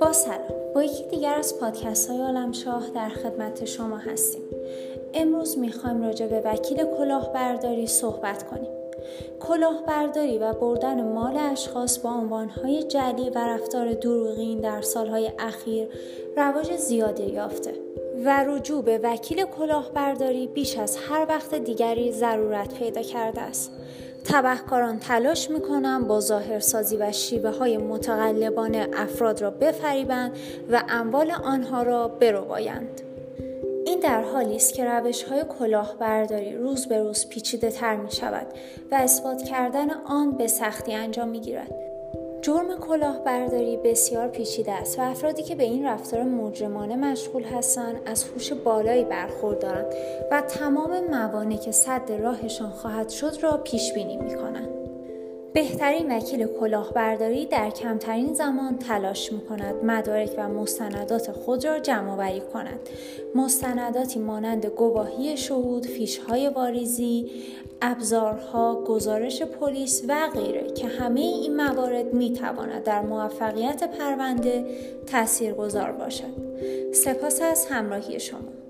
با سلام. با یکی دیگر از پادکست های عالم شاه در خدمت شما هستیم. امروز می‌خوایم راجع به وکیل کلاهبرداری صحبت کنیم. کلاهبرداری و بردن مال اشخاص با عنوانهای جلی و رفتار دروغین در سالهای اخیر رواج زیادی یافته و رجوع به وکیل کلاهبرداری بیش از هر وقت دیگری ضرورت پیدا کرده است. تبهکاران تلاش می‌کنند با ظاهرسازی و شیوه های متقلبانه افراد را بفریبند و اموال آنها را بربایند. این در حالی است که روش های کلاهبرداری روز به روز پیچیده تر می شود و اثبات کردن آن به سختی انجام می گیرد. جرم کلاهبرداری بسیار پیچیده است و افرادی که به این رفتار مجرمانه مشغول هستند از هوش بالایی برخوردارند و تمام موانع که صد راهشان خواهد شد را پیش بینی می کنند. بهترین وکیل کلاهبرداری در کمترین زمان تلاش می کند مدارک و مستندات خود را جمع آوری کند. مستنداتی مانند گواهی شهود، فیشهای واریزی، ابزارها، گزارش پلیس و غیره که همه این موارد می تواند در موفقیت پرونده تاثیرگذار باشد. سپاس از همراهی شما.